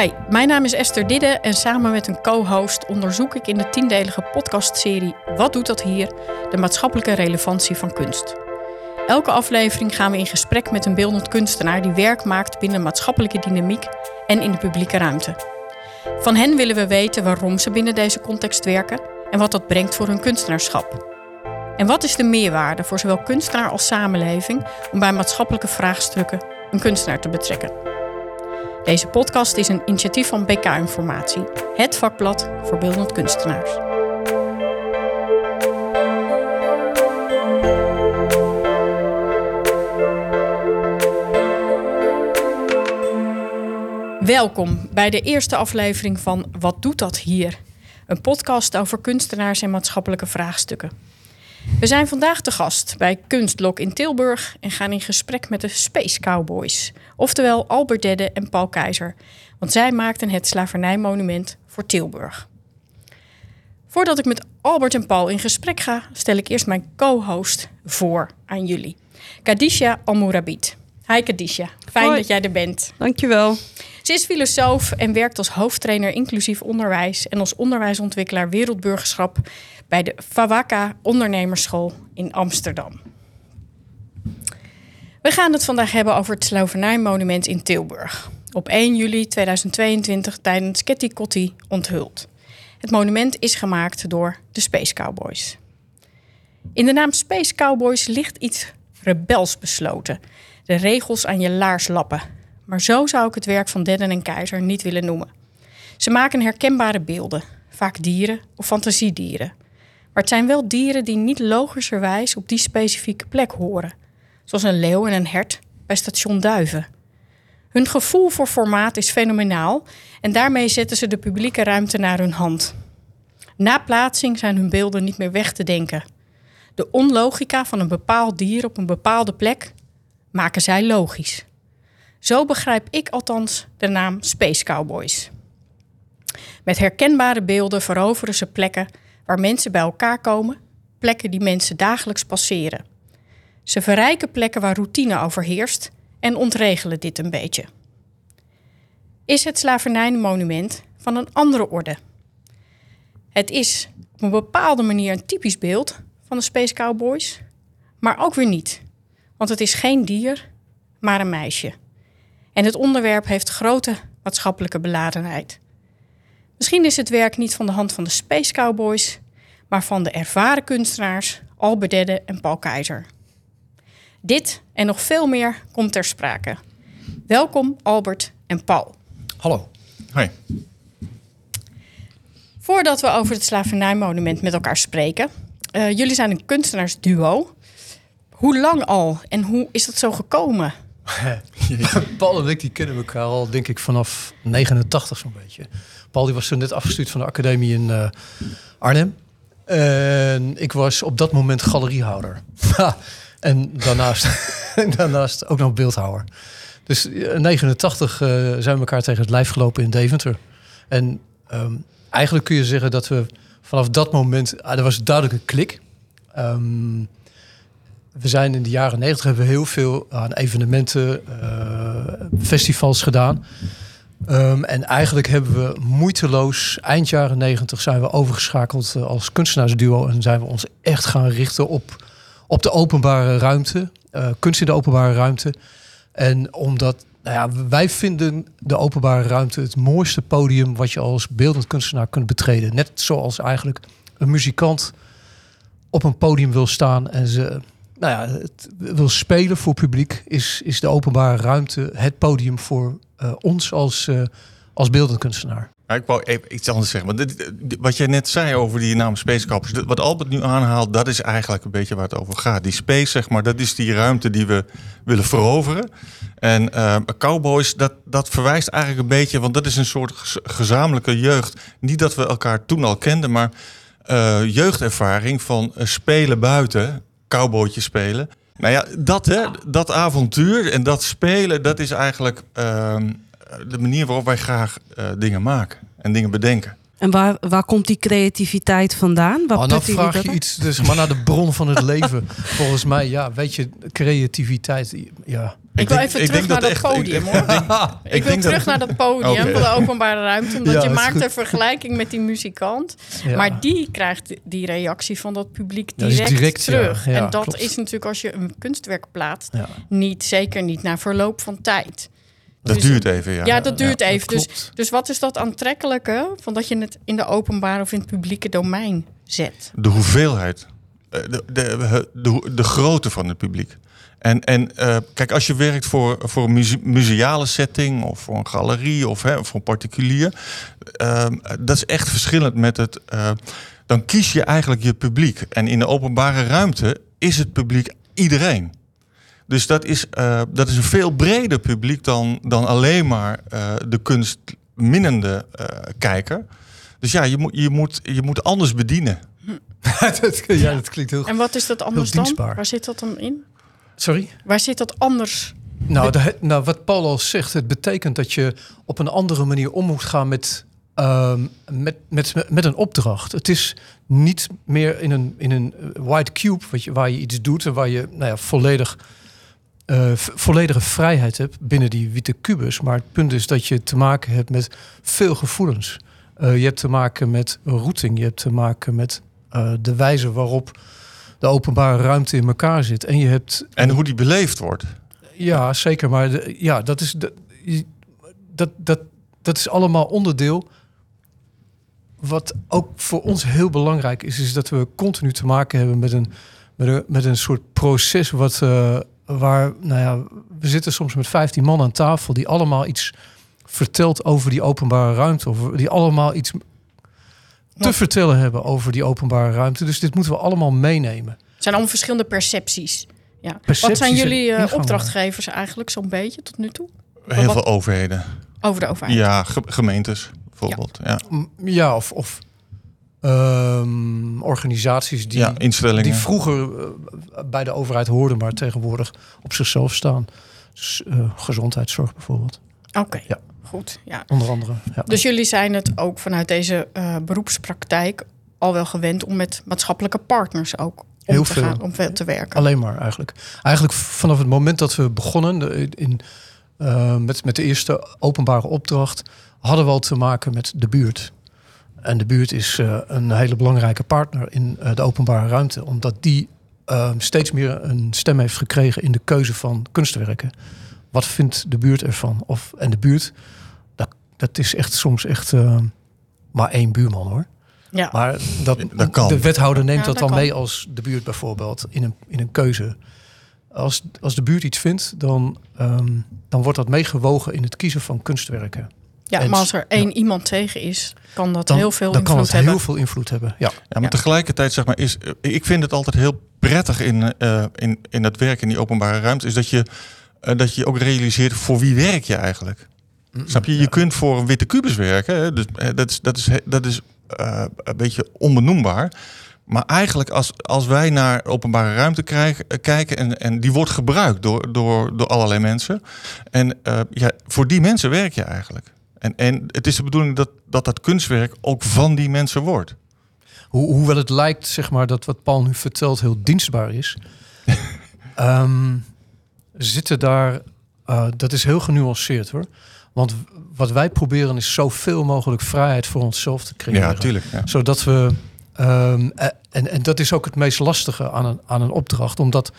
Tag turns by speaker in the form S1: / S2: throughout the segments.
S1: Hi, mijn naam is Esther Didde en samen met een co-host onderzoek ik in de tiendelige podcastserie Wat doet dat hier? de maatschappelijke relevantie van kunst. Elke aflevering gaan we in gesprek met een beeldend kunstenaar die werk maakt binnen maatschappelijke dynamiek en in de publieke ruimte. Van hen willen we weten waarom ze binnen deze context werken en wat dat brengt voor hun kunstenaarschap. En wat is de meerwaarde voor zowel kunstenaar als samenleving om bij maatschappelijke vraagstukken een kunstenaar te betrekken? Deze podcast is een initiatief van BK Informatie, het vakblad voor beeldend kunstenaars. Welkom bij de eerste aflevering van Wat doet dat hier? Een podcast over kunstenaars en maatschappelijke vraagstukken. We zijn vandaag te gast bij Kunstlok in Tilburg en gaan in gesprek met de Space Cowboys, oftewel Albert Dedde en Paul Keizer, want zij maakten het slavernijmonument voor Tilburg. Voordat ik met Albert en Paul in gesprek ga, stel ik eerst mijn co-host voor aan jullie. Kadisha Almourabit. Hi Kadisha, fijn
S2: Hoi.
S1: dat jij er bent.
S2: Dankjewel.
S1: Ze is filosoof en werkt als hoofdtrainer inclusief onderwijs en als onderwijsontwikkelaar wereldburgerschap bij de Fawaka Ondernemersschool in Amsterdam. We gaan het vandaag hebben over het slavernijmonument in Tilburg. Op 1 juli 2022 tijdens Ketty Kotti onthuld. Het monument is gemaakt door de Space Cowboys. In de naam Space Cowboys ligt iets rebels besloten. De regels aan je laars lappen. Maar zo zou ik het werk van Dedden en Keizer niet willen noemen. Ze maken herkenbare beelden, vaak dieren of fantasiedieren. Maar het zijn wel dieren die niet logischerwijs op die specifieke plek horen. Zoals een leeuw en een hert bij station Duiven. Hun gevoel voor formaat is fenomenaal en daarmee zetten ze de publieke ruimte naar hun hand. Na plaatsing zijn hun beelden niet meer weg te denken. De onlogica van een bepaald dier op een bepaalde plek maken zij logisch. Zo begrijp ik althans de naam Space Cowboys. Met herkenbare beelden veroveren ze plekken waar mensen bij elkaar komen, plekken die mensen dagelijks passeren. Ze verrijken plekken waar routine overheerst en ontregelen dit een beetje. Is het slavernijmonument van een andere orde? Het is op een bepaalde manier een typisch beeld van de Space Cowboys, maar ook weer niet. Want het is geen dier, maar een meisje. En het onderwerp heeft grote maatschappelijke beladenheid. Misschien is het werk niet van de hand van de Space Cowboys, maar van de ervaren kunstenaars Albert Dedde en Paul Keizer. Dit en nog veel meer komt ter sprake. Welkom Albert en Paul.
S3: Hallo.
S4: Hoi.
S1: Voordat we over het slavernijmonument met elkaar spreken, eh, jullie zijn een kunstenaarsduo. Hoe lang al en hoe is dat zo gekomen?
S3: Paul en ik die kennen elkaar al, denk ik, vanaf 89 zo'n beetje. Paul die was toen net afgestuurd van de academie in eh, Arnhem. En ik was op dat moment galeriehouder. En daarnaast, daarnaast ook nog beeldhouwer. Dus in 89 eh, zijn we elkaar tegen het lijf gelopen in Deventer. En ehm, eigenlijk kun je zeggen dat we vanaf dat moment... Ah, er was duidelijk een klik. Ehm, we zijn in de jaren 90 hebben we heel veel aan evenementen, eh, festivals gedaan. Ehm, en eigenlijk hebben we moeiteloos, eind jaren 90 zijn we overgeschakeld eh, als kunstenaarsduo. En zijn we ons echt gaan richten op, op de openbare ruimte. eh, kunst in de openbare ruimte. En omdat, nou ja, wij vinden de openbare ruimte het mooiste podium wat je als beeldend kunstenaar kunt betreden. Net zoals eigenlijk een muzikant op een podium wil staan en ze nou ja, het wil spelen voor publiek, is, is de openbare ruimte het podium voor eh, ons als, eh, als beeldend kunstenaar.
S4: Ik wou even iets anders zeggen. Want wat jij net zei over die naam Space Cowboys, dat- wat Albert nu aanhaalt, dat is eigenlijk een beetje waar het over gaat. Die space, zeg maar, dat is die ruimte die we willen veroveren. En eh, Cowboys, dat, dat verwijst eigenlijk een beetje, want dat is een soort gez- gezamenlijke jeugd. Niet dat we elkaar toen al kenden, maar jeugdervaring van spelen buiten, cowboytjes spelen. Nou ja, dat, hè, dat avontuur en dat spelen, dat is eigenlijk ehm, de manier waarop wij graag eh, dingen maken en dingen bedenken.
S2: En waar, waar komt die creativiteit vandaan? Waar
S3: Oh, nou
S2: putten jullie
S3: vraag
S2: dat
S3: je iets, dus maar naar de bron van het leven. Volgens mij, ja, weet je, creativiteit, ja.
S1: Ik wil even
S4: ik
S1: terug naar dat podium, hoor. Ik, wil
S4: denk
S1: terug naar dat podium van de openbare ruimte. Omdat
S3: Ja,
S1: je maakt
S3: goed.
S1: een vergelijking met die muzikant.
S3: Ja.
S1: Maar die krijgt die reactie van dat publiek direct, terug.
S3: Ja,
S1: en dat
S3: klopt.
S1: is natuurlijk als je een kunstwerk plaatst, niet, zeker niet na verloop van tijd.
S4: Dat
S1: Dus-
S4: duurt even, ja.
S1: Ja, dat duurt
S3: dat
S1: even. Dus, dus wat is dat aantrekkelijke van dat je het in de openbare of in het publieke domein zet?
S4: De hoeveelheid. eh, De, de, de, de grootte van het publiek. En, en eh, kijk, als je werkt voor, voor een muse- museale setting of voor een galerie of hè, voor een particulier, ehm, dat is echt verschillend met het. eh, dan kies je eigenlijk je publiek. En in de openbare ruimte is het publiek iedereen. Dus dat is, eh, dat is een veel breder publiek dan, dan alleen maar eh, de kunstminnende eh, kijker. Dus ja, je moet, je, moet, je moet anders bedienen.
S3: dat, ja, dat klinkt heel goed.
S1: En wat is dat anders dan? Waar zit dat dan in?
S3: Sorry?
S1: Waar zit dat anders?
S3: Nou, de, nou, wat Paul al zegt, het betekent dat je op een andere manier om moet gaan met, ehm, met, met, met een opdracht. Het is niet meer in een, in een eh, white cube wat je, waar je iets doet en waar je nou ja, volledig, eh, volledige vrijheid hebt binnen die witte kubus. Maar het punt is dat je te maken hebt met veel gevoelens. Eh, je hebt te maken met routing, je hebt te maken met de wijze waarop de openbare ruimte in elkaar zit. En je hebt
S4: En hoe die beleefd wordt.
S3: ja, zeker. Maar de- ja, dat is, de, dat, dat, dat is allemaal onderdeel. Wat ook voor ons heel belangrijk is, is dat we continu te maken hebben met een, met een, met een soort proces. Wat, eh, waar, nou ja, we zitten soms met 15 man aan tafel die allemaal iets vertelt over die openbare ruimte. Of die allemaal iets te
S1: Ja.
S3: vertellen hebben over die openbare ruimte. Dus dit moeten we allemaal meenemen.
S1: Het zijn allemaal verschillende percepties. Ja. Wat zijn jullie eh, opdrachtgevers eigenlijk zo'n beetje tot nu toe?
S4: Heel
S1: wat-
S4: veel overheden.
S1: Over de overheid.
S4: Ja, ge- gemeentes bijvoorbeeld. Ja,
S3: Ja, of, of ehm, organisaties die,
S4: ja instellingen.
S3: die vroeger eh, bij de overheid hoorden, maar tegenwoordig op zichzelf staan. Dus, eh, gezondheidszorg bijvoorbeeld,
S1: Oké,
S3: Ja.
S1: Goed. Ja.
S3: onder andere. Ja.
S1: Dus jullie zijn het ook vanuit deze eh, beroepspraktijk al wel gewend om met maatschappelijke partners ook om
S3: Heel
S1: te
S3: veel.
S1: gaan, om veel te werken.
S3: Alleen maar eigenlijk. Eigenlijk vanaf het moment dat we begonnen in, eh, met, met de eerste openbare opdracht, hadden we al te maken met de buurt. En de buurt is eh, een hele belangrijke partner in de openbare ruimte, omdat die steeds meer een stem heeft gekregen in de keuze van kunstwerken. Wat vindt de buurt ervan? Of, en de buurt, dat, dat is echt soms echt eh, maar één buurman hoor.
S1: Ja.
S3: Maar dat,
S4: Dat kan.
S3: de wethouder neemt
S1: Ja,
S3: dat
S1: dat
S3: dan
S1: kan.
S3: mee als de buurt bijvoorbeeld in een, in een keuze. Als, als de buurt iets vindt, dan, ehm, dan wordt dat meegewogen in het kiezen van kunstwerken.
S1: ja,
S3: en-
S1: maar als er één iemand tegen is, kan dat
S3: Dan,
S1: heel veel
S3: dan kan
S1: invloed
S3: het heel
S1: hebben.
S3: veel invloed hebben. Ja,
S4: Ja, maar
S1: Ja.
S4: tegelijkertijd zeg maar is, eh, ik vind het altijd heel prettig in, eh, in, in dat werk in die openbare ruimte, is dat je, eh, dat je ook realiseert voor wie werk je eigenlijk. Snap je? Je kunt voor een witte kubus werken. Hè? Dus, eh, dat is, dat is, dat is eh, een beetje onbenoembaar. Maar eigenlijk als, als wij naar openbare ruimte krijgen, kijken en, en die wordt gebruikt door, door, door allerlei mensen. En ja, voor die mensen werk je eigenlijk. En, en het is de bedoeling dat, dat dat kunstwerk ook van die mensen wordt.
S3: Ho hoewel het lijkt, zeg maar, dat wat Paul nu vertelt heel dienstbaar is, ehm, zitten daar, eh, dat is heel genuanceerd hoor. Want wat wij proberen is zoveel mogelijk vrijheid voor onszelf te creëren.
S4: Ja, tuurlijk. Ja.
S3: zodat we. ehm, eh, en, en dat is ook het meest lastige aan een, aan een opdracht. Omdat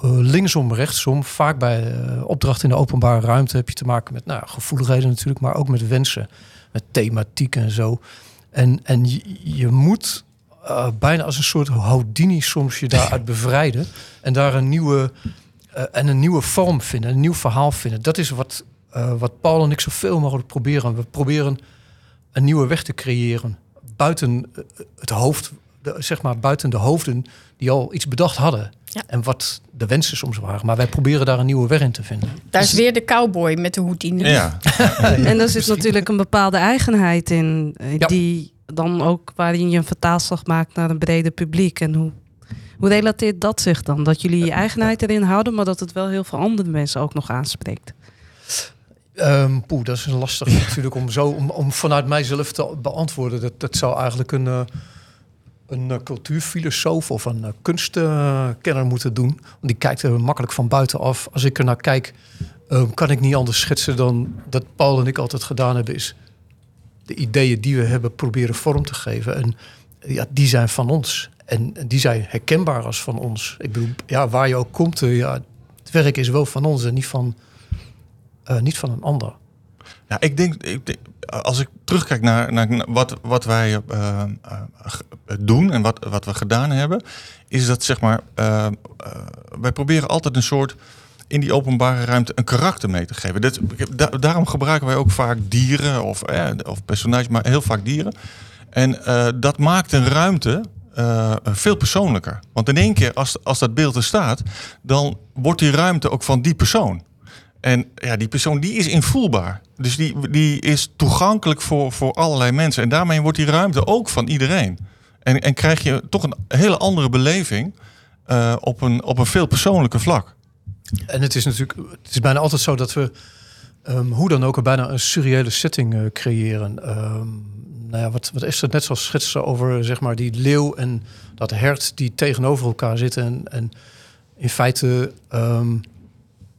S3: eh, linksom, rechtsom, vaak bij eh opdrachten in de openbare ruimte heb je te maken met nou, gevoeligheden natuurlijk, maar ook met wensen, met thematiek en zo. En, en je, je moet bijna als een soort Houdini soms je daaruit bevrijden en daar een nieuwe, en een nieuwe vorm vinden, een nieuw verhaal vinden. Dat is wat, eh, wat Paul en ik zoveel mogelijk proberen. We proberen een nieuwe weg te creëren buiten eh, het hoofd, de, zeg maar buiten de hoofden die al iets bedacht hadden.
S1: Ja.
S3: En wat de wensen soms waren. Maar wij proberen daar een nieuwe weg in te vinden.
S1: Daar is weer de cowboy met de hoedine.
S4: Ja,
S2: En daar zit natuurlijk een bepaalde eigenheid in, eh,
S3: Ja.
S2: die dan ook waarin je een vertaalslag maakt naar een breder publiek. En hoe, hoe relateert dat zich dan? Dat jullie je eigenheid erin houden, maar dat het wel heel veel andere mensen ook nog aanspreekt.
S3: Ehm poeh, dat is een lastig natuurlijk om zo om, om vanuit mijzelf te beantwoorden. Dat, dat zou eigenlijk een, eh, een eh, cultuurfilosoof of een uh, kunstkenner moeten doen. Want die kijkt er makkelijk van buitenaf. Als ik er naar kijk, uh, kan ik niet anders schetsen dan dat Paul en ik altijd gedaan hebben, is de ideeën die we hebben proberen vorm te geven. En ja, die zijn van ons. En die zijn herkenbaar als van ons. Ik bedoel, ja, waar je ook komt, ja, het werk is wel van ons en niet van, niet van een ander.
S4: Ja, ik denk, ik denk, als ik terugkijk naar, naar wat, wat wij uh, doen en wat, wat we gedaan hebben, is dat zeg maar, wij proberen altijd een soort in die openbare ruimte een karakter mee te geven. Dit, da daarom gebruiken wij ook vaak dieren of, of personages, maar heel vaak dieren. En dat maakt een ruimte veel persoonlijker. Want in één keer, als, als dat beeld er staat, dan wordt die ruimte ook van die persoon. En ja, die persoon die is invoelbaar. Dus die, die is toegankelijk voor, voor allerlei mensen. En daarmee wordt die ruimte ook van iedereen. En, en krijg je toch een hele andere beleving uh, op, een, op een veel persoonlijker vlak.
S3: En het is natuurlijk, het is bijna altijd zo dat we um, hoe dan ook bijna een surreële setting uh, creëren. Um, nou ja, wat, wat is het net zoals schetsen over zeg maar die leeuw en dat hert die tegenover elkaar zitten en, en in feite um,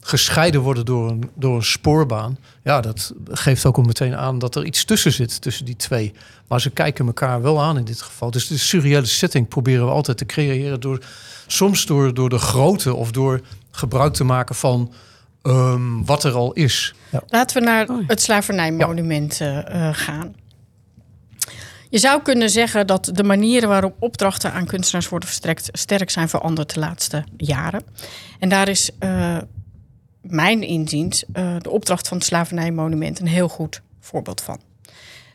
S3: gescheiden worden door een, door een spoorbaan. Ja, dat geeft ook al meteen aan dat er iets tussen zit, tussen die twee. Maar ze kijken elkaar wel aan in dit geval. Dus de surreële setting proberen we altijd te creëren door soms door, door de grootte of door gebruik te maken van um, wat er al is.
S1: Ja. Laten we naar het slavernijmonument ja. uh, gaan. Je zou kunnen zeggen dat de manieren waarop opdrachten aan kunstenaars worden verstrekt sterk zijn veranderd de laatste jaren. En daar is uh, mijn inziens uh, de opdracht van het slavernijmonument een heel goed voorbeeld van.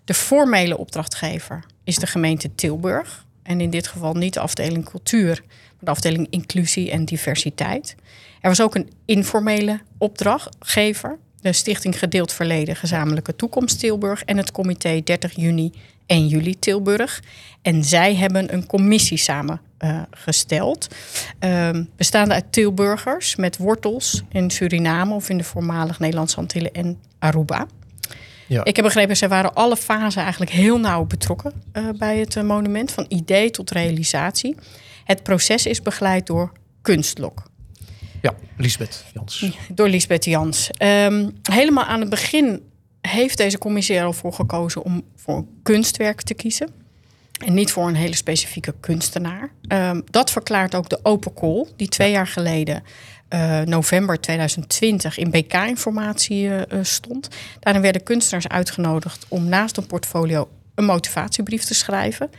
S1: De formele opdrachtgever is de gemeente Tilburg. En in dit geval niet de afdeling cultuur, maar de afdeling inclusie en diversiteit. Er was ook een informele opdrachtgever. De Stichting Gedeeld Verleden Gezamenlijke Toekomst Tilburg en het comité 30 juni en juli Tilburg. En zij hebben een commissie samengesteld. Uh, uh, bestaande uit Tilburgers met wortels in Suriname of in de voormalig Nederlandse Antillen en Aruba. Ja. Ik heb begrepen, zij waren alle fasen eigenlijk heel nauw betrokken uh, bij het monument, van idee tot realisatie. Het proces is begeleid door Kunstlok.
S3: Ja, Lisbeth Jans.
S1: Door Lisbeth Jans. Um, helemaal aan het begin heeft deze commissie er al voor gekozen om voor een kunstwerk te kiezen. En niet voor een hele specifieke kunstenaar. Um, dat verklaart ook de open call, die twee jaar geleden, uh, november 2020, in BK-informatie uh, stond. Daarin werden kunstenaars uitgenodigd om naast een portfolio een motivatiebrief te schrijven.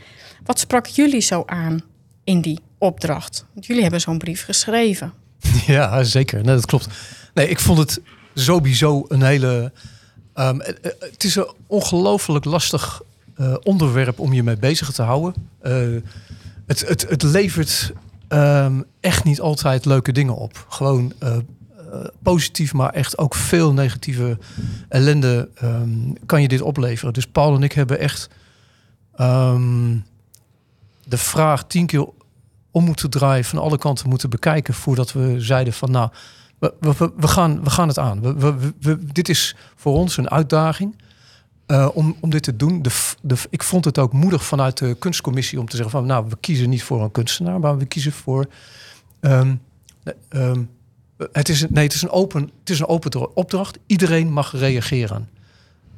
S1: Wat sprak jullie zo aan in die opdracht? Want jullie hebben zo'n brief geschreven.
S3: Ja, zeker. Dat klopt. Nee, ik vond het sowieso een hele Um, het is een ongelooflijk lastig uh, onderwerp om je mee bezig te houden. Het, het, het levert um, echt niet altijd leuke dingen op. Gewoon positief, maar echt ook veel negatieve ellende um, kan je dit opleveren. Dus Paul en ik hebben echt de vraag tien keer om moeten draaien, van alle kanten moeten bekijken voordat we zeiden van nou we, we, gaan, we gaan het aan. We, dit is voor ons een uitdaging uh, om, om dit te doen. De, de, ik vond het ook moedig vanuit de kunstcommissie om te zeggen van nou, we kiezen niet voor een kunstenaar, maar we kiezen voor. Um, um, het is, nee, het is een open, het is een open opdracht. Iedereen mag reageren.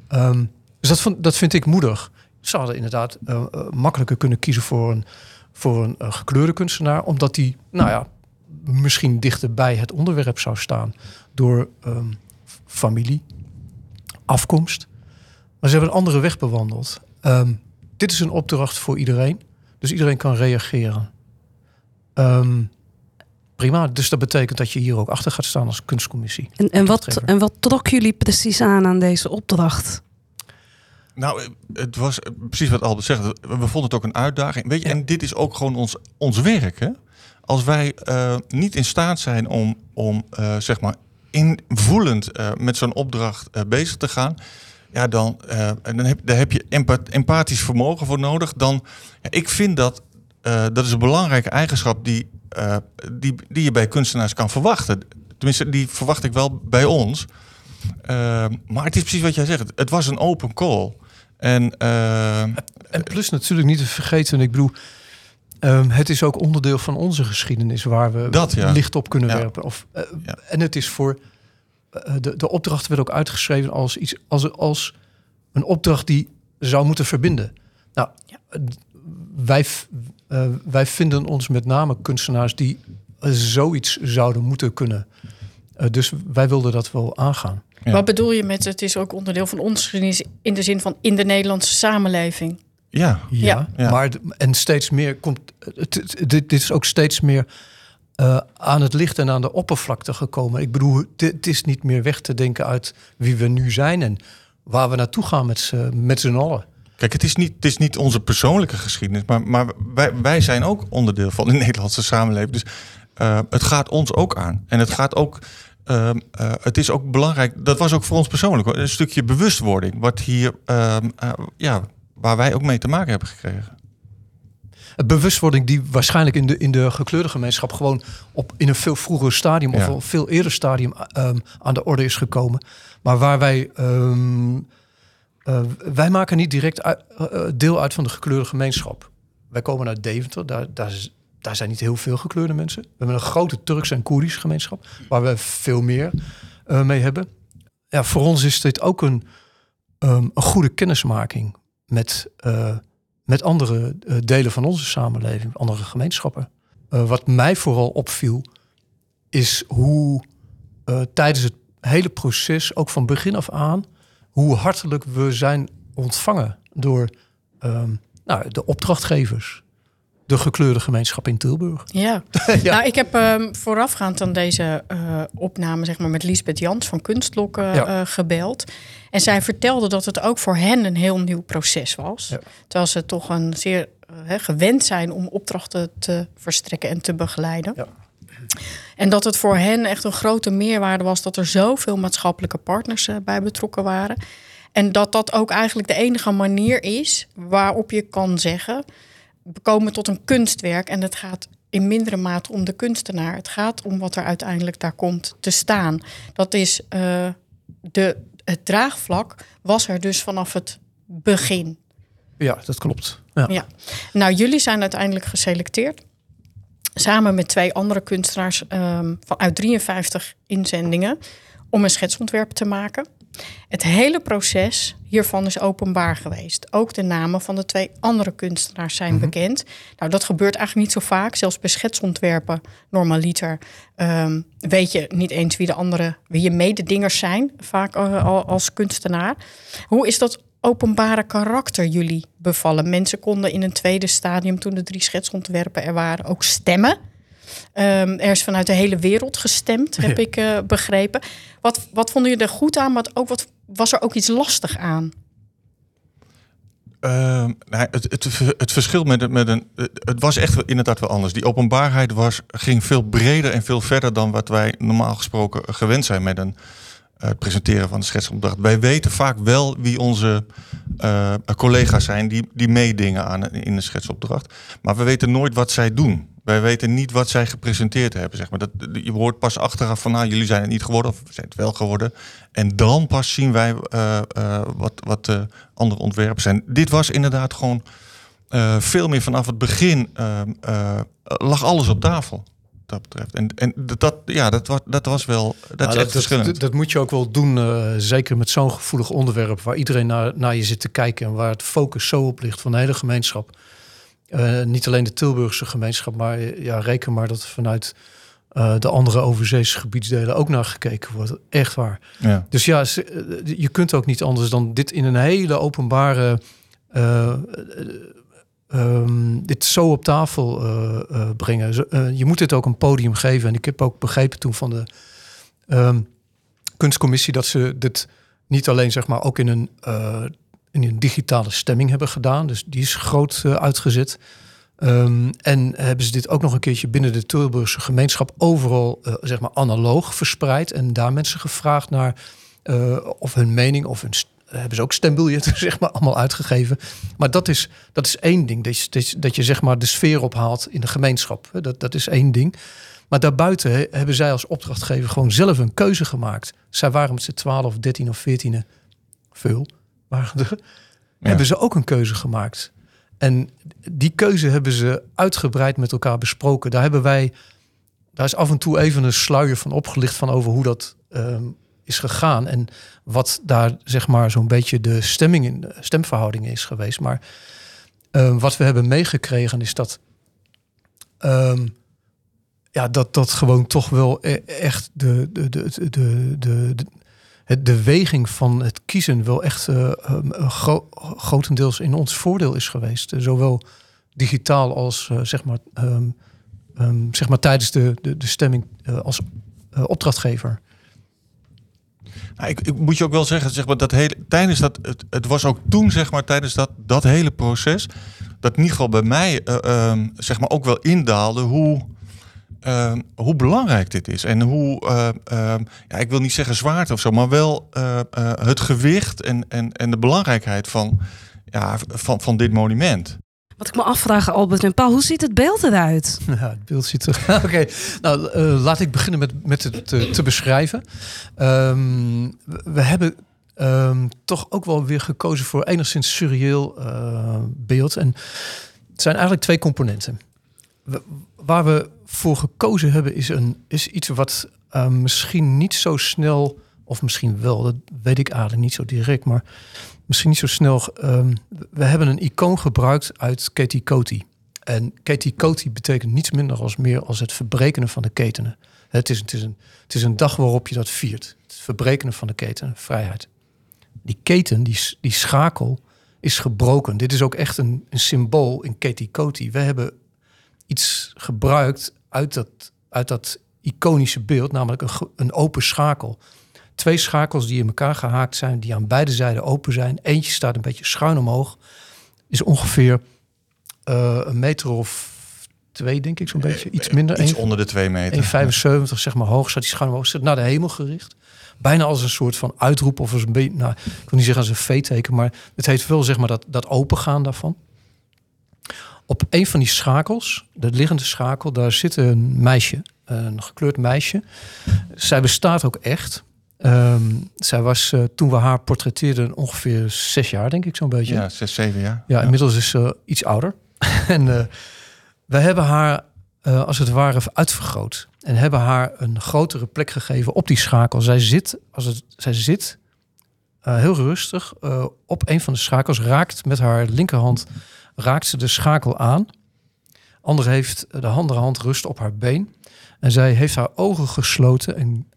S3: Um, dus dat, dat vind ik moedig. Ze hadden inderdaad uh, makkelijker kunnen kiezen voor een, voor een gekleurde kunstenaar, omdat die, nou ja, misschien dichter bij het onderwerp zou staan door um, familie, afkomst. Maar ze hebben een andere weg bewandeld. Um, dit is een opdracht voor iedereen, dus iedereen kan reageren. Um, prima, dus dat betekent dat je hier ook achter gaat staan als kunstcommissie.
S2: En, en, wat, en wat trok jullie precies aan aan deze opdracht?
S4: Nou, het was precies wat Albert zegt. We vonden het ook een uitdaging. Weet je, ja. en dit is ook gewoon ons, ons werk. Hè? Als wij uh, niet in staat zijn om, om uh, zeg maar invoelend uh, met zo'n opdracht bezig te gaan, ja, dan, dan heb, daar heb je empath empathisch vermogen voor nodig. Dan, ik vind dat dat is een belangrijke eigenschap die, die, die je bij kunstenaars kan verwachten. Tenminste, die verwacht ik wel bij ons. maar het is precies wat jij zegt. Het was een open call. En,
S3: en plus natuurlijk niet te vergeten, ik bedoel, Ehm, het is ook onderdeel van onze geschiedenis waar we
S4: Dat, ja.
S3: licht op kunnen
S4: Ja.
S3: werpen. Of, eh,
S4: Ja.
S3: En het is voor. eh, de, de opdracht werd ook uitgeschreven als, iets, als, als een opdracht die zou moeten verbinden. Nou, wij, eh, wij vinden ons met name kunstenaars die zoiets zouden moeten kunnen. Eh, dus wij wilden dat wel aangaan.
S4: Ja.
S1: Wat bedoel je met het is ook onderdeel van onze geschiedenis in de zin van in de Nederlandse samenleving?
S4: Ja,
S3: Ja,
S4: Ja.
S3: maar en steeds meer komt. Het, het- dit, dit is ook steeds meer eh, aan het licht en aan de oppervlakte gekomen. Ik bedoel, dit, het is niet meer weg te denken uit wie we nu zijn en waar we naartoe gaan met z'n met z'n allen.
S4: Kijk, het is niet, het is niet onze persoonlijke geschiedenis, maar, maar wij, wij zijn ook onderdeel van de Nederlandse samenleving. Dus eh, het gaat ons ook aan. En het gaat ook. ehm, eh, het is ook belangrijk, dat was ook voor ons persoonlijk, een stukje bewustwording, wat hier, ehm, eh, ja, waar wij ook mee te maken hebben gekregen.
S3: Een bewustwording die waarschijnlijk in de, in de gekleurde gemeenschap gewoon op in een veel vroeger stadium of een veel eerder stadium ehm, aan de orde is gekomen. Maar waar wij. ehm, eh, wij maken niet direct uit- eh, eh, deel uit van de gekleurde gemeenschap. Wij komen uit Deventer, daar, daar, zijn niet heel veel gekleurde mensen. We hebben een grote Turkse en Koerdische gemeenschap, waar we veel meer mee hebben. Ja, voor ons is dit ook een, ehm, een goede kennismaking met, eh, met andere eh, delen van onze samenleving, andere gemeenschappen. Eh, wat mij vooral opviel, is hoe tijdens het hele proces, ook van begin af aan, hoe hartelijk we zijn ontvangen door ehm, nou, de opdrachtgevers, de gekleurde gemeenschap in Tilburg.
S1: Ja.
S3: Ja.
S1: Nou, ik heb ehm, voorafgaand aan deze eh, opname zeg maar, met Liesbeth Jans van
S3: Ja.
S1: eh, gebeld. En zij vertelde dat het ook voor hen een heel nieuw proces was.
S3: Ja.
S1: Terwijl ze toch een zeer eh, gewend zijn om opdrachten te verstrekken en te begeleiden.
S3: Ja.
S1: En dat het voor hen echt een grote meerwaarde was dat er zoveel maatschappelijke partners eh, bij betrokken waren. En dat dat ook eigenlijk de enige manier is waarop je kan zeggen: we komen tot een kunstwerk en het gaat in mindere mate om de kunstenaar. Het gaat om wat er uiteindelijk daar komt te staan. Dat is eh, de, het draagvlak was er dus vanaf het begin.
S3: Ja, dat klopt. Ja.
S1: Ja. Nou, jullie zijn uiteindelijk geselecteerd. Samen met twee andere kunstenaars ehm, van uit 53 inzendingen. Om een schetsontwerp te maken. Het hele proces hiervan is openbaar geweest. Ook de namen van de twee andere kunstenaars zijn bekend. Nou, dat gebeurt eigenlijk niet zo vaak. Zelfs bij schetsontwerpen, normaliter, ehm, weet je niet eens wie de andere, wie je mededingers zijn, vaak eh, al als kunstenaar. Hoe is dat openbare karakter jullie bevallen? Mensen konden in een tweede stadium, toen de drie schetsontwerpen er waren, ook stemmen. Ehm, er is vanuit de hele wereld gestemd, heb
S3: Ja.
S1: ik eh, begrepen. Wat, wat vonden jullie er goed aan, maar ook wat, was er ook iets lastig aan?
S4: Ehm, nou, het, het, het verschil met, het- met een. Het was echt inderdaad wel anders. Die openbaarheid was, ging veel breder en veel verder dan wat wij normaal gesproken gewend zijn met een, eh, het presenteren van de schetsopdracht. Wij weten vaak wel wie onze eh, collega's zijn die, die meedingen aan in de schetsopdracht. Maar we weten nooit wat zij doen. Wij weten niet wat zij gepresenteerd hebben. Zeg maar. dat, je hoort pas achteraf van, nou, jullie zijn het niet geworden of zijn het wel geworden. En dan pas zien wij eh, eh, wat, wat de andere ontwerpen zijn. Dit was inderdaad gewoon eh, veel meer vanaf het begin eh, eh, lag alles op tafel. Dat betreft. En, en dat, ja, dat, was, dat was wel. Dat
S3: Nou,
S4: is echt verschillend.
S3: dat, dat moet je ook wel doen, eh, zeker met zo'n gevoelig onderwerp waar iedereen naar, naar je zit te kijken en waar het focus zo op ligt van de hele gemeenschap. Eh, niet alleen de Tilburgse gemeenschap, maar eh, ja, reken maar dat vanuit eh, de andere overzeese gebiedsdelen ook naar gekeken wordt. Echt waar.
S4: ja.
S3: Dus ja, je kunt ook niet anders dan dit in een hele openbare. eh, eh, ehm, dit zo op tafel brengen. Zo, je moet dit ook een podium geven. En ik heb ook begrepen toen van de ehm, kunstcommissie dat ze dit niet alleen zeg maar ook in een, een digitale stemming hebben gedaan. Dus die is groot eh, uitgezet. Ehm, en hebben ze dit ook nog een keertje binnen de Tilburgse gemeenschap overal eh, zeg maar analoog verspreid. En daar mensen gevraagd naar eh, of hun mening of hun hebben ze ook stembiljetten zeg maar allemaal uitgegeven. Maar dat is, dat is één ding. Dat je, dat je- zeg maar de sfeer ophaalt in de gemeenschap. Dat, dat is één ding. Maar daarbuiten hebben zij als opdrachtgever gewoon zelf een keuze gemaakt. Zij waren met z'n 12, 13 of 14 veel. Er, Hebben ze ook een keuze gemaakt. En die keuze hebben ze uitgebreid met elkaar besproken. Daar hebben wij, daar is af en toe even een sluier van opgelicht van over hoe dat ehm, is gegaan en wat daar zeg maar zo'n beetje de stemming in, de stemverhouding is geweest. Maar ehm, wat we hebben meegekregen is dat ehm, ja, dat dat gewoon toch wel e- echt de, de, de, de, de, het- de weging van het kiezen wel echt eh, um, eh, gro- grotendeels in ons voordeel is geweest. Eh, zowel digitaal als zeg, maar, ehm, ehm, zeg maar tijdens de, de, de stemming als opdrachtgever.
S4: Nou, ik, ik moet je ook wel zeggen, zeg maar, dat hele, tijdens dat, het, het was ook toen, zeg maar, tijdens dat, dat hele proces, dat in ieder geval bij mij, ehm, zeg maar, ook wel indaalde hoe, ehm, hoe belangrijk dit is. En hoe, eh, ehm, ja, ik wil niet zeggen zwaarte of zo, maar wel eh, eh, het gewicht en, en, en de belangrijkheid van, ja, van, van dit monument.
S2: Wat ik me afvraag, Albert en Paul, hoe ziet het beeld eruit?
S3: Ja, het beeld ziet er. Oké, nou eh, laat ik beginnen met, met het te, te beschrijven. Ehm, we, hebben ehm, toch ook wel weer gekozen voor enigszins surreëel eh, beeld. En het zijn eigenlijk twee componenten. We- waar we voor gekozen hebben is, een, is iets wat eh, misschien niet zo snel, of misschien wel, dat weet ik eigenlijk niet zo direct, maar misschien niet zo snel. ehm, we hebben een icoon gebruikt uit Katie Coty. En Katie Coty betekent niets minder als meer als het verbrekenen van de ketenen. Het is, het, is een, het is een dag waarop je dat viert. Het verbrekenen van de ketenen, vrijheid. Die keten, die, die schakel, is gebroken. Dit is ook echt een, een symbool in Katie Coty. We hebben iets gebruikt uit dat, uit dat iconische beeld, namelijk een, een open schakel. Twee schakels die in elkaar gehaakt zijn, die aan beide zijden open zijn. Eentje staat een beetje schuin omhoog. Is ongeveer eh, een meter of twee, denk ik, zo'n beetje. Iets minder.
S4: Iets
S3: één-
S4: onder de twee meter.
S3: 1,75 zeg maar hoog staat die schuin omhoog, staat naar de hemel gericht. Bijna als een soort van uitroep of als een beetje, nou, ik wil niet zeggen als een V-teken, maar het heeft wel zeg maar dat, dat opengaan daarvan. Op een van die schakels, de liggende schakel, daar zit een meisje, een gekleurd meisje. Zij bestaat ook echt. Ehm, zij was eh, toen we haar portretteerden ongeveer zes jaar, denk ik zo'n beetje.
S4: Ja, zes, zeven jaar.
S3: Ja, inmiddels is ze iets ouder. en we hebben haar eh, als het ware uitvergroot. En hebben haar een grotere plek gegeven op die schakel. Zij zit, als het, zij zit heel rustig op een van de schakels. Raakt met haar linkerhand raakt ze de schakel aan. Andere heeft de andere hand rust op haar been. En zij heeft haar ogen gesloten en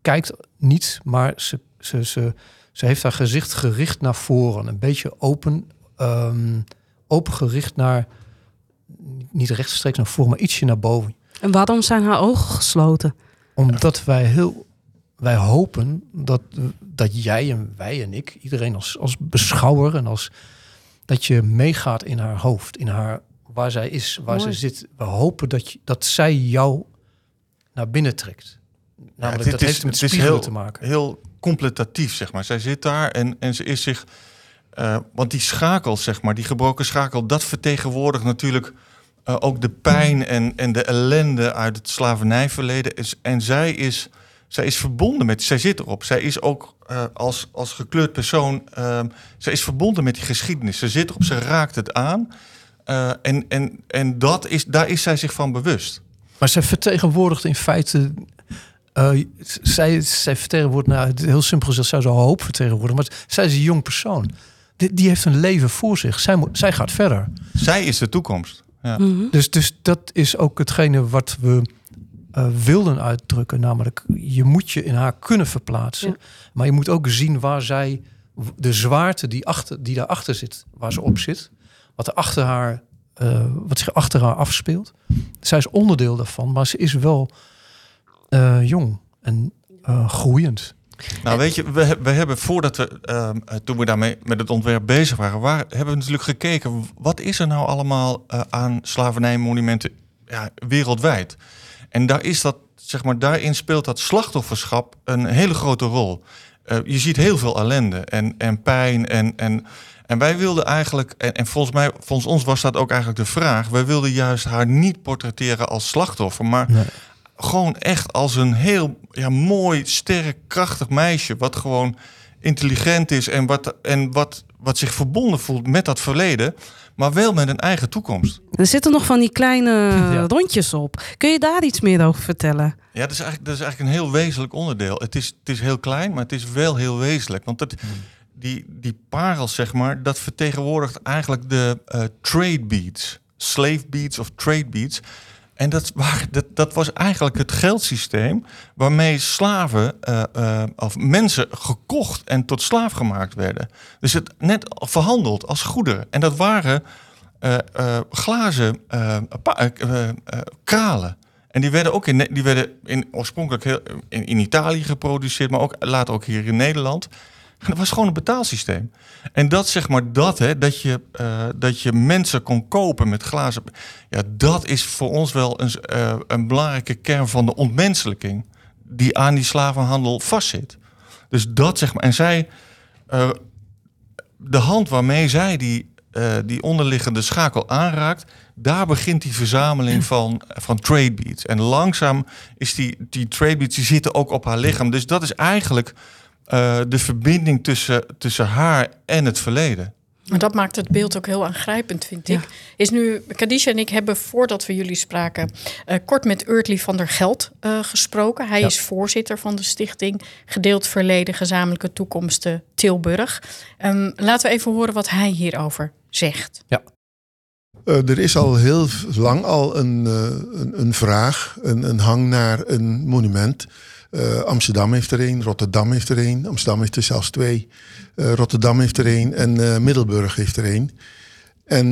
S3: kijkt niet, maar ze, ze, ze, ze heeft haar gezicht gericht naar voren. Een beetje open, ehm, open gericht naar, niet rechtstreeks naar voren, maar ietsje naar boven.
S2: En waarom zijn haar ogen gesloten?
S3: Omdat wij heel, wij hopen dat, dat jij en wij en ik, iedereen als, als beschouwer en als dat je meegaat in haar hoofd, in haar waar zij is, waar
S2: Mooi.
S3: ze zit. We hopen dat, je, dat zij jou naar binnen trekt. Namelijk,
S4: dit
S3: dat
S4: is-
S3: heeft met
S4: het is
S3: spiegelen
S4: heel-
S3: te maken.
S4: heel completatief, zeg maar. Zij zit daar en, en ze is zich... eh, want die schakel, zeg maar, die gebroken schakel... dat vertegenwoordigt natuurlijk eh, ook de pijn en, en de ellende uit het slavernijverleden. Is, en zij is, zij is verbonden met... Zij zit erop. Zij is ook eh, als, als gekleurd persoon... ehm, zij is verbonden met die geschiedenis. Ze zit erop, ze raakt het aan. Eh, en en, en dat is, daar is zij zich van bewust.
S3: Maar zij vertegenwoordigt in feite. eh, zij, zij vertegenwoordigt, nou, heel simpel gezegd, zou ze hoop vertegenwoordigen. Maar zij is een jong persoon. Die, die heeft een leven voor zich. Zij, moet, zij gaat verder.
S4: Zij is de toekomst. Ja.
S2: Mhm.
S3: Dus, dus dat is ook hetgene wat we eh, wilden uitdrukken. Namelijk, je moet je in haar kunnen verplaatsen.
S2: Ja.
S3: Maar je moet ook zien waar zij, de zwaarte die, achter, die daarachter zit, waar ze op zit. Wat, er achter haar, eh, wat zich achter haar afspeelt. Zij is onderdeel daarvan, maar ze is wel eh, jong en eh, groeiend.
S4: Nou, weet je, we, we hebben voordat we, ehm, eh, toen we daarmee met het ontwerp bezig waren, waar, hebben we natuurlijk gekeken, wat is er nou allemaal eh, aan slavernijmonumenten ja, wereldwijd? En daar is dat, zeg maar, daarin speelt dat slachtofferschap een hele grote rol. Eh, je ziet heel veel ellende en, en pijn en, en, en wij wilden eigenlijk, en, en volgens mij, volgens ons was dat ook eigenlijk de vraag, wij wilden juist haar niet portretteren als slachtoffer, maar
S3: Nee.
S4: gewoon echt als een heel ja, mooi, sterk, krachtig meisje. Wat gewoon intelligent is en wat, en wat, wat zich verbonden voelt met dat verleden. Maar wel met een eigen toekomst.
S2: Er zitten nog van die kleine
S3: Ja.
S2: rondjes op. Kun je daar iets meer over vertellen?
S4: Ja, dat is eigenlijk, dat is eigenlijk een heel wezenlijk onderdeel. Het is, het is heel klein, maar het is wel heel wezenlijk. Want dat, die, die parels, zeg maar, dat vertegenwoordigt eigenlijk de eh, trade beats. Slave beats of trade beats. En dat, dat, was eigenlijk het geldsysteem waarmee slaven eh, eh, of mensen gekocht en tot slaaf gemaakt werden. Dus het net verhandeld als goederen. En dat waren eh, glazen kralen. En die werden ook in, die werden in, oorspronkelijk in, in Italië geproduceerd, maar ook later ook hier in Nederland. Dat was gewoon een betaalsysteem. En dat zeg maar dat, hè, dat, je, eh, dat je mensen kon kopen met glazen. Ja, dat is voor ons wel een, eh, een belangrijke kern van de ontmenselijking. Die aan die slavenhandel vastzit. Dus dat zeg maar. En zij, eh, de hand waarmee zij die, die onderliggende schakel aanraakt, daar begint die verzameling van, van trade beats. En langzaam is die, die trade beats, die zitten ook op haar lichaam. Dus dat is eigenlijk eh, de verbinding tussen, tussen haar en het verleden.
S1: Maar dat maakt het beeld ook heel aangrijpend, vind
S2: Ja.
S1: ik. Is nu, Kadisha en ik hebben voordat we jullie spraken, eh, kort met Urtli van der Geld eh, gesproken. Hij
S3: Ja.
S1: is voorzitter van de stichting Gedeeld Verleden Gezamenlijke Toekomsten Tilburg. Ehm, laten we even horen wat hij hierover zegt.
S5: Eh, er is al heel lang al een, eh, een, een vraag, een, een hang naar een monument. Eh, Amsterdam heeft er een, Rotterdam heeft er een, Amsterdam heeft er zelfs twee. Eh, Rotterdam heeft er een en eh, Middelburg heeft er een. En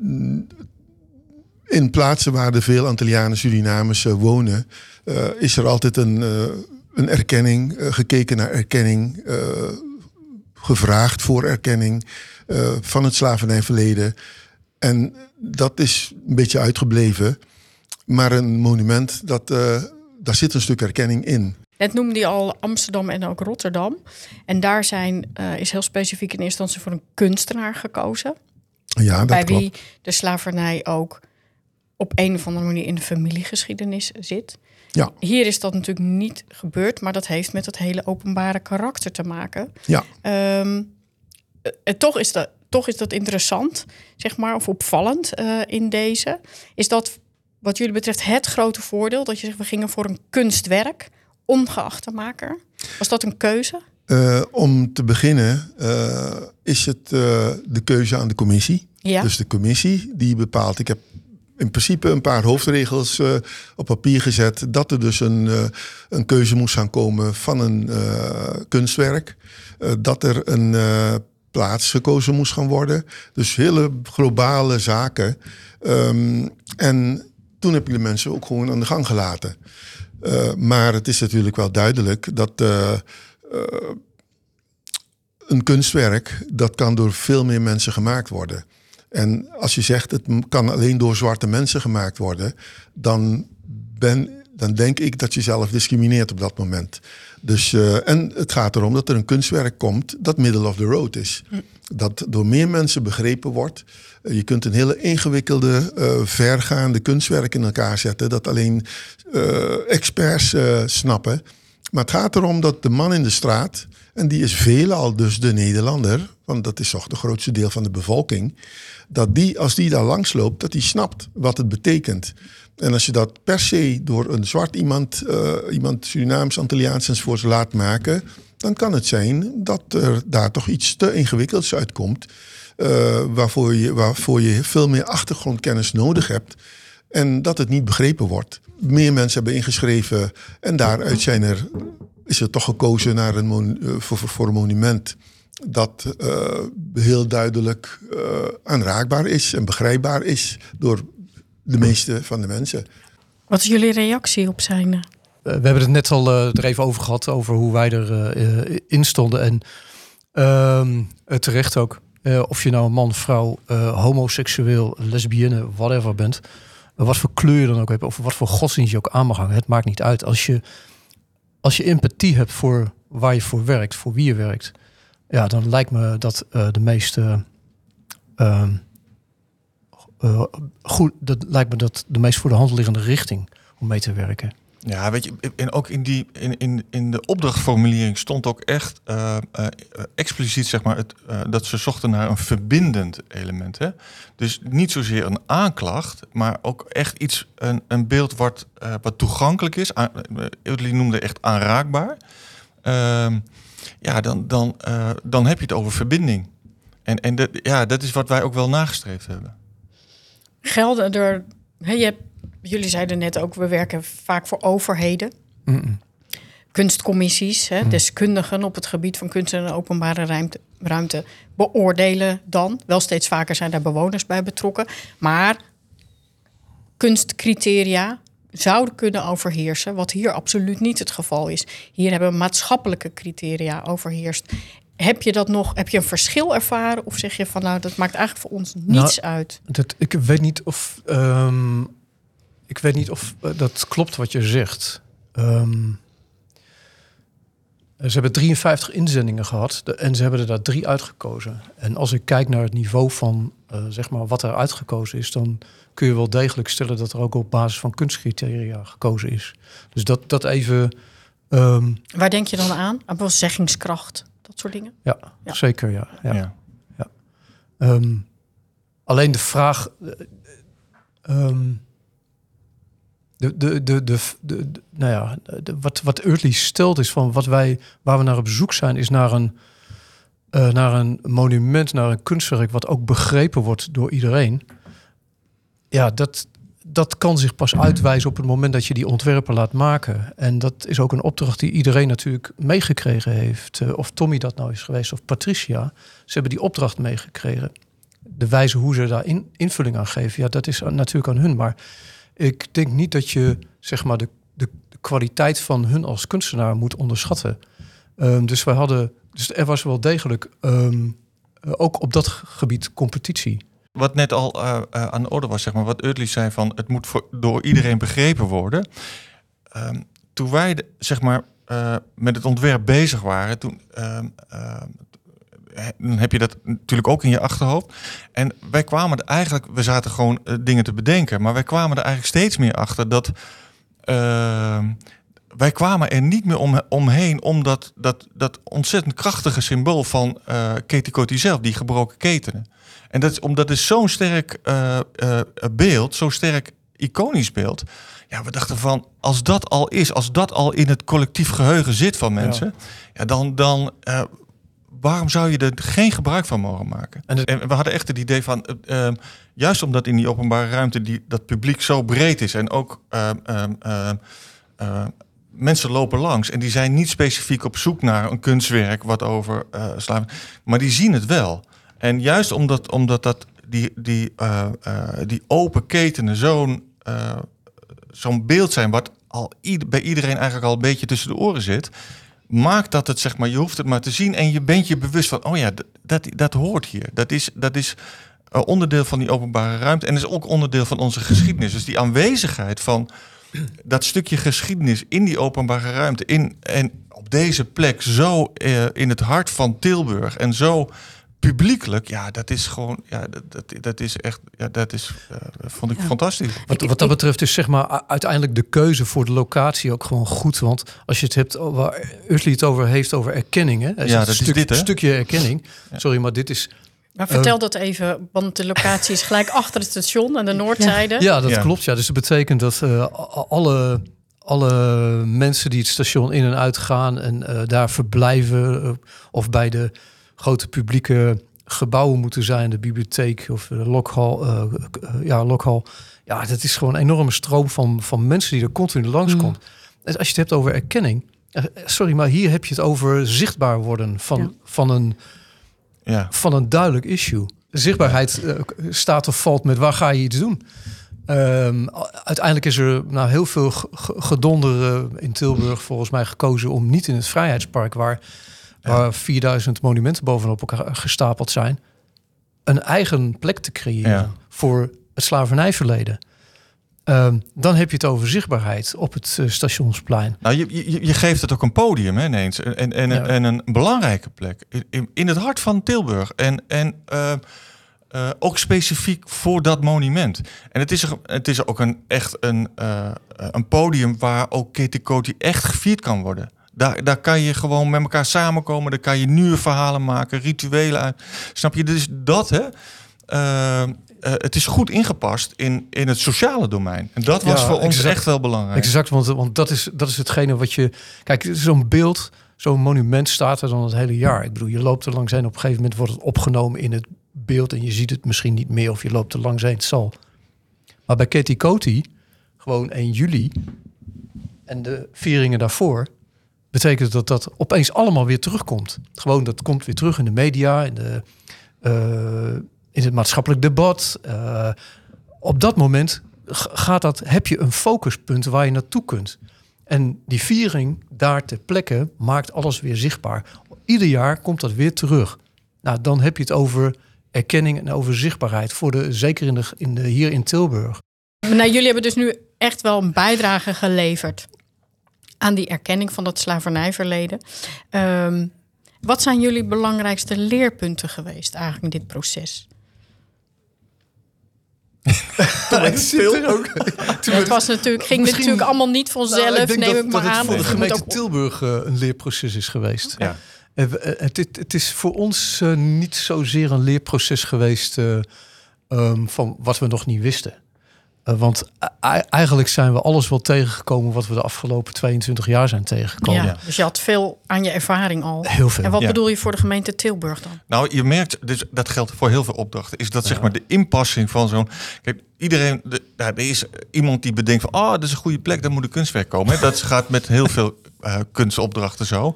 S5: mm, in plaatsen waar er veel Antillianen, Surinamers wonen, is er altijd een, een erkenning, gekeken naar erkenning, gevraagd voor erkenning van het slavernijverleden. En dat is een beetje uitgebleven. Maar een monument, dat, daar zit een stuk erkenning in.
S1: Net noemde hij al Amsterdam en ook Rotterdam. En daar zijn, eh, is heel specifiek in eerste instantie voor een kunstenaar gekozen.
S5: Ja, dat
S1: bij
S5: klopt.
S1: wie de slavernij ook op een of andere manier in de familiegeschiedenis zit.
S5: Ja.
S1: Hier is dat natuurlijk niet gebeurd, maar dat heeft met het hele openbare karakter te maken.
S5: Ja.
S1: Ehm, eh, eh, toch, is dat, toch is dat interessant, zeg maar, of opvallend in deze. Is dat wat jullie betreft het grote voordeel dat je zegt we gingen voor een kunstwerk, ongeacht de maker? Was dat een keuze?
S5: Eh, om te beginnen eh, is het eh, de keuze aan de commissie.
S1: Ja.
S5: Dus de commissie die bepaalt. Ik heb in principe een paar hoofdregels op papier gezet. Dat er dus een, een keuze moest gaan komen van een kunstwerk. Dat er een plaats gekozen moest gaan worden. Dus hele globale zaken. Ehm, en toen heb ik de mensen ook gewoon aan de gang gelaten. Eh, maar het is natuurlijk wel duidelijk dat eh, eh, een kunstwerk dat kan door veel meer mensen gemaakt worden. En als je zegt het kan alleen door zwarte mensen gemaakt worden, dan, ben, dan denk ik dat je zelf discrimineert op dat moment. Dus, en het gaat erom dat er een kunstwerk komt dat middle of the road is. Dat door meer mensen begrepen wordt. Je kunt een hele ingewikkelde, eh, vergaande kunstwerk in elkaar zetten dat alleen eh, experts eh, snappen. Maar het gaat erom dat de man in de straat, en die is veelal dus de Nederlander, want dat is toch de grootste deel van de bevolking, dat die, als die daar langs loopt, dat die snapt wat het betekent. En als je dat per se door een zwart iemand, iemand Surinaams, Antilliaans enzovoorts laat maken, dan kan het zijn dat er daar toch iets te ingewikkelds uitkomt, eh, waarvoor, je, waarvoor je veel meer achtergrondkennis nodig hebt. En dat het niet begrepen wordt. Meer mensen hebben ingeschreven en daaruit zijn er, is er toch gekozen naar een mon- eh, voor, voor, voor een monument dat eh, heel duidelijk eh, aanraakbaar is en begrijpbaar is door de meeste van de mensen.
S1: Wat is jullie reactie op zijn?
S3: we hebben het net al eh, er even over gehad, over hoe wij erin in stonden. En ehm, eh, terecht ook. Eh, of je nou man, vrouw, eh, homoseksueel, lesbienne, whatever bent. wat voor kleur je dan ook hebt, of wat voor godsdienst je ook aan mag hangen. Het maakt niet uit. Als je, als je empathie hebt voor waar je voor werkt, voor wie je werkt. Ja, dan lijkt me dat eh, de meeste... ehm, eh, goed, dat lijkt me dat de meest voor de hand liggende richting om mee te werken.
S4: Ja, weet je, en ook in, die, in, in, in de opdrachtformulering stond ook echt uh, uh, expliciet zeg maar, het, uh, dat ze zochten naar een verbindend element. Hè? Dus niet zozeer een aanklacht, maar ook echt iets, een, een beeld wat, wat toegankelijk is. Jullie noemde echt aanraakbaar. Ehm, ja, dan, dan, dan heb je het over verbinding. En, en dat, ja, dat is wat wij ook wel nagestreefd hebben.
S1: Gelden er. Je hebt jullie zeiden net ook, we werken vaak voor overheden. Mm -mm. Kunstcommissies, hè, mm. deskundigen op het gebied van kunst en openbare ruimte, ruimte beoordelen dan. Wel steeds vaker zijn daar bewoners bij betrokken. Maar kunstcriteria zouden kunnen overheersen, wat hier absoluut niet het geval is. Hier hebben maatschappelijke criteria overheerst. Heb je dat nog? Heb je een verschil ervaren? Of zeg je van nou, dat maakt eigenlijk voor ons niets
S3: nou,
S1: uit?
S3: Dat, ik weet niet of um, ik weet niet of uh, dat klopt wat je zegt. Um, ze hebben 53 inzendingen gehad de, en ze hebben er daar drie uitgekozen. En als ik kijk naar het niveau van uh, zeg maar wat er uitgekozen is, dan kun je wel degelijk stellen dat er ook op basis van kunstcriteria gekozen is. Dus dat, dat even. Um,
S1: Waar denk je dan aan? Aan zeggingskracht, dat soort dingen?
S3: Ja, ja. zeker. Ja. ja. ja. ja. Um, alleen de vraag. Um, de, de, de, de, de, nou ja, de, wat, wat stelt is van wat wij, waar we naar op zoek zijn, is naar een, uh, naar een monument, naar een kunstwerk wat ook begrepen wordt door iedereen. Ja, dat, dat kan zich pas uitwijzen op het moment dat je die ontwerpen laat maken. En dat is ook een opdracht die iedereen natuurlijk meegekregen heeft. Uh, of Tommy dat nou is geweest of Patricia. Ze hebben die opdracht meegekregen. De wijze hoe ze daar in, invulling aan geven, ja, dat is natuurlijk aan hun. Maar ik denk niet dat je zeg maar de, de, kwaliteit van hun als kunstenaar moet onderschatten. Um, dus wij hadden, dus er was wel degelijk um, ook op dat gebied competitie.
S4: Wat net al uh, uh, aan de orde was, zeg maar, wat Utley zei van het moet door iedereen begrepen worden. Um, toen wij zeg maar met het ontwerp bezig waren, toen, dan heb je dat natuurlijk ook in je achterhoofd. En wij kwamen er eigenlijk, we zaten gewoon uh, dingen te bedenken, maar wij kwamen er eigenlijk steeds meer achter dat uh, wij kwamen er niet meer om, omheen om dat, dat, dat ontzettend krachtige symbool van uh, Katie zelf, die gebroken ketenen. En dat is omdat het zo'n sterk uh, beeld, zo'n sterk iconisch beeld. Ja, we dachten van, als dat al is, als dat al in het collectief geheugen zit van mensen, ja, ja dan, dan waarom zou je er geen gebruik van mogen maken? En, we hadden echt het idee van, uh, uh, juist omdat in die openbare ruimte die, dat publiek zo breed is en ook uh, mensen lopen langs en die zijn niet specifiek op zoek naar een kunstwerk wat over slaven, maar die zien het wel. En juist omdat, omdat dat die, die, die open ketenen zo'n zo'n beeld zijn wat al bij iedereen eigenlijk al een beetje tussen de oren zit, maakt dat het, zeg maar, je hoeft het maar te zien en je bent je bewust van, oh ja, dat, dat hoort hier. Dat is, dat is uh, onderdeel van die openbare ruimte en is ook onderdeel van onze geschiedenis. Dus die aanwezigheid van dat stukje geschiedenis in die openbare ruimte, in, en op deze plek zo uh, in het hart van Tilburg en zo publiekelijk, ja, dat is gewoon, ja, dat, dat, dat is echt, ja, dat is, uh, vond ik ja. fantastisch.
S3: Wat, wat dat betreft is zeg maar uiteindelijk de keuze voor de locatie ook gewoon goed, want als je het hebt waar Ursli het over heeft over erkenning, hè,
S4: ja, dat
S3: een
S4: stuk, is dit, hè?
S3: stukje erkenning. Ja. Sorry, maar dit is.
S1: Maar vertel uh, dat even, want de locatie is gelijk achter het station aan de noordzijde.
S3: Ja, dat klopt. Ja, dus dat betekent dat uh, alle alle mensen die het station in en uit gaan en uh, daar verblijven of bij de grote publieke gebouwen moeten zijn, de bibliotheek of de lokhal. Uh, ja, lokhal. Ja, dat is gewoon een enorme stroom van, van mensen die er continu langskomt. Mm. Als je het hebt over erkenning, uh, sorry, maar hier heb je het over zichtbaar worden van, ja. van, een,
S4: ja.
S3: van een duidelijk issue. Zichtbaarheid uh, staat of valt met waar ga je iets doen. Um, uiteindelijk is er nou, heel veel gedonder in Tilburg volgens mij gekozen om niet in het Vrijheidspark, waar waar 4000 monumenten bovenop elkaar gestapeld zijn, een eigen plek te creëren voor het slavernijverleden. Um, dan heb je het over zichtbaarheid op het uh, stationsplein.
S4: Nou, je, je, je, geeft het ook een podium hè, ineens. En, en, ja. en een belangrijke plek. In, in, het hart van Tilburg. En, en uh, eh, ook specifiek voor dat monument. En het is, er- het is ook een, echt een, eh, een podium waar ook Ketikoti echt gevierd kan worden. Daar, daar kan je gewoon met elkaar samenkomen. Daar kan je nieuwe verhalen maken, rituelen uit. Snap je? Dus dat, hè? eh, eh, het is goed ingepast in, in het sociale domein. En dat was
S3: Ja,
S4: voor ons
S3: exact.
S4: echt wel belangrijk.
S3: Exact, want, want dat, is, dat is hetgene wat je... Kijk, zo'n beeld, zo'n monument staat er dan het hele jaar. Ik bedoel, je loopt er langs heen. Op een gegeven moment wordt het opgenomen in het beeld... en je ziet het misschien niet meer of je loopt er langs heen. Het zal. Maar bij Katie Coty, gewoon 1 juli... en de vieringen daarvoor... betekent dat dat opeens allemaal weer terugkomt. Gewoon, dat komt weer terug in de media... in, de, eh, in het maatschappelijk debat... eh, op dat moment gaat dat, heb je een focuspunt waar je naartoe kunt. En die viering daar ter plekke maakt alles weer zichtbaar. Ieder jaar komt dat weer terug. Nou, dan heb je het over erkenning en over zichtbaarheid. Voor de, zeker in de, in de, hier in Tilburg.
S1: Nou, jullie hebben dus nu echt wel een bijdrage geleverd aan die erkenning van dat slavernijverleden. Ehm, wat zijn jullie belangrijkste leerpunten geweest eigenlijk in dit proces? Het was natuurlijk, ging
S3: Misschien-
S1: natuurlijk allemaal niet vanzelf,
S3: Nou, denk
S1: neem
S3: dat-
S1: ik
S3: dat
S1: maar
S3: het
S1: aan.
S3: voor de gemeente
S1: ook-
S3: Tilburg eh, een leerproces is geweest.
S4: Ja.
S3: Eh, eh, het, het, het is voor ons niet zozeer een leerproces geweest eh, ehm, van wat we nog niet wisten. Eh, want eigenlijk zijn we alles wel tegengekomen wat we de afgelopen 22 jaar zijn tegengekomen.
S1: ja, dus je had veel aan je ervaring al.
S3: Heel veel.
S1: En wat
S4: Ja.
S1: bedoel je voor de gemeente Tilburg dan?
S4: Nou, je merkt, dus dat geldt voor heel veel opdrachten, is dat zeg maar de inpassing van zo'n. Kijk, iedereen, de, nou, er is iemand die bedenkt van, ah, dat is een goede plek, daar moet een kunstwerk komen. Hè. Dat gaat met heel veel eh, kunstopdrachten zo.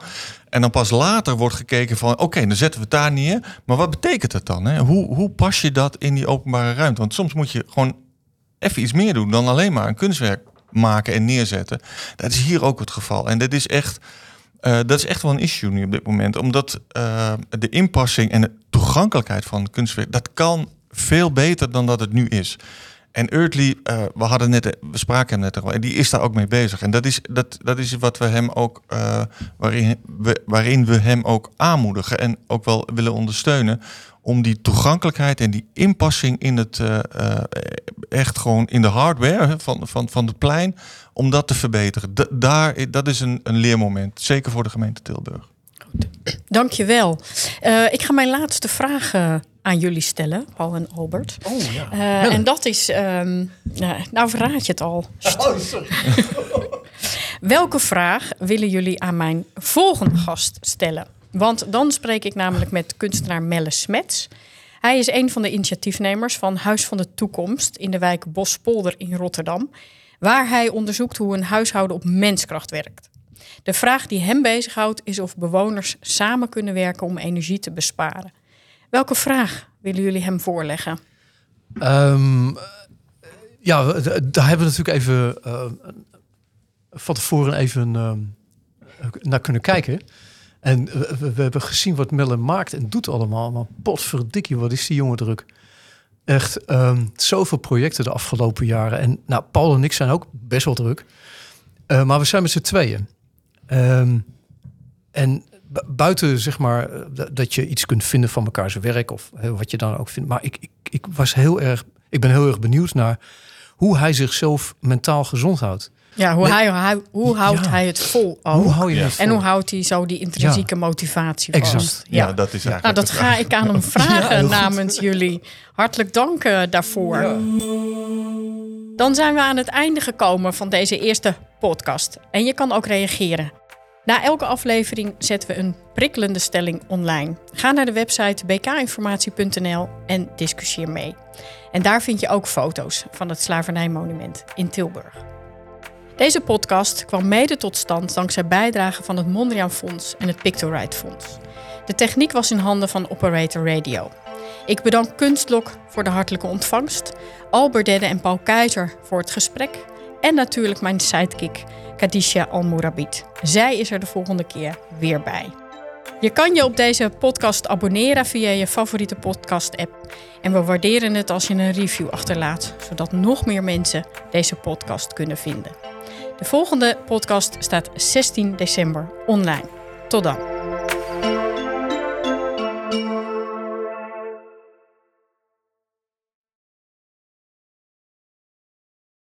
S4: En dan pas later wordt gekeken van, oké, dan zetten we het daar neer. Maar wat betekent dat dan? Hè? Hoe, hoe pas je dat in die openbare ruimte? Want soms moet je gewoon even iets meer doen dan alleen maar een kunstwerk maken en neerzetten. Dat is hier ook het geval. En dat is echt. eh, dat is echt wel een issue nu op dit moment. Omdat eh, de inpassing en de toegankelijkheid van kunstwerk... dat kan veel beter dan dat het nu is. En Earthly, eh, we hadden net, we spraken hem net al, en die is daar ook mee bezig. En dat is, dat, dat is wat we hem ook, waarin, we, waarin we hem ook aanmoedigen en ook wel willen ondersteunen. Om die toegankelijkheid en die inpassing in het eh, eh, echt gewoon in de hardware van, van, van het plein, om dat te verbeteren. Da- daar, dat is een, een leermoment, zeker voor de gemeente Tilburg.
S1: Dankjewel. Eh ik ga mijn laatste vraag aan jullie stellen, Paul en Albert.
S3: Oh ja.
S1: Eh, en dat is, ehm, nou, nou verraad je het al.
S3: Oh, sorry.
S1: Welke vraag willen jullie aan mijn volgende gast stellen? Want dan spreek ik namelijk met kunstenaar Melle Smets. Hij is een van de initiatiefnemers van Huis van de Toekomst in de wijk Bospolder in Rotterdam, waar hij onderzoekt hoe een huishouden op menskracht werkt. De vraag die hem bezighoudt is of bewoners samen kunnen werken om energie te besparen. Welke vraag willen jullie hem voorleggen?
S3: Ehm, ja, daar hebben we natuurlijk even eh, van tevoren even ehm, naar kunnen kijken. En we, hebben gezien wat Melle maakt en doet allemaal. Maar potverdikkie, wat is die jongen druk. Echt ehm, zoveel projecten de afgelopen jaren. En nou, Paul en ik zijn ook best wel druk. Eh, maar we zijn met z'n tweeën. Ehm, en bu- buiten zeg maar eh, dat- je iets kunt vinden van elkaar zijn werk of wat je dan ook vindt. Maar ik, ik, ik was heel erg, ik ben heel erg benieuwd naar hoe hij zichzelf mentaal gezond houdt.
S1: Ja, hoe,
S3: Nee.
S1: hij, hij- hoe houdt
S3: Ja.
S1: hij het vol? ook?
S3: Hoe hou je
S4: Ja.
S3: het vol?
S1: En hoe houdt hij zo die intrinsieke motivatie vast?
S3: Exact.
S4: Ja,
S1: Ja.
S4: dat is eigenlijk
S1: Nou, dat ga ik aan hem vragen namens jullie. Hartelijk dank eh, daarvoor. Dan zijn we aan het einde gekomen van deze eerste podcast. En je kan ook reageren. Na elke aflevering zetten we een prikkelende stelling online. Ga naar de website bkinformatie.nl en discussieer mee. En daar vind je ook foto's van het slavernijmonument in Tilburg. Deze podcast kwam mede tot stand dankzij bijdragen van het Mondriaan Fonds en het Pictorite Fonds. De techniek was in handen van Operator Radio. Ik bedank Kunstlok voor de hartelijke ontvangst, Albert Dedde en Paul Keizer voor het gesprek en natuurlijk mijn sidekick Kadisha Almourabit. Zij is er de volgende keer weer bij. Je kan je op deze podcast abonneren via je favoriete podcast-app. En we waarderen het als je een review achterlaat, zodat nog meer mensen deze podcast kunnen vinden. De volgende podcast staat 16 december online. Tot dan.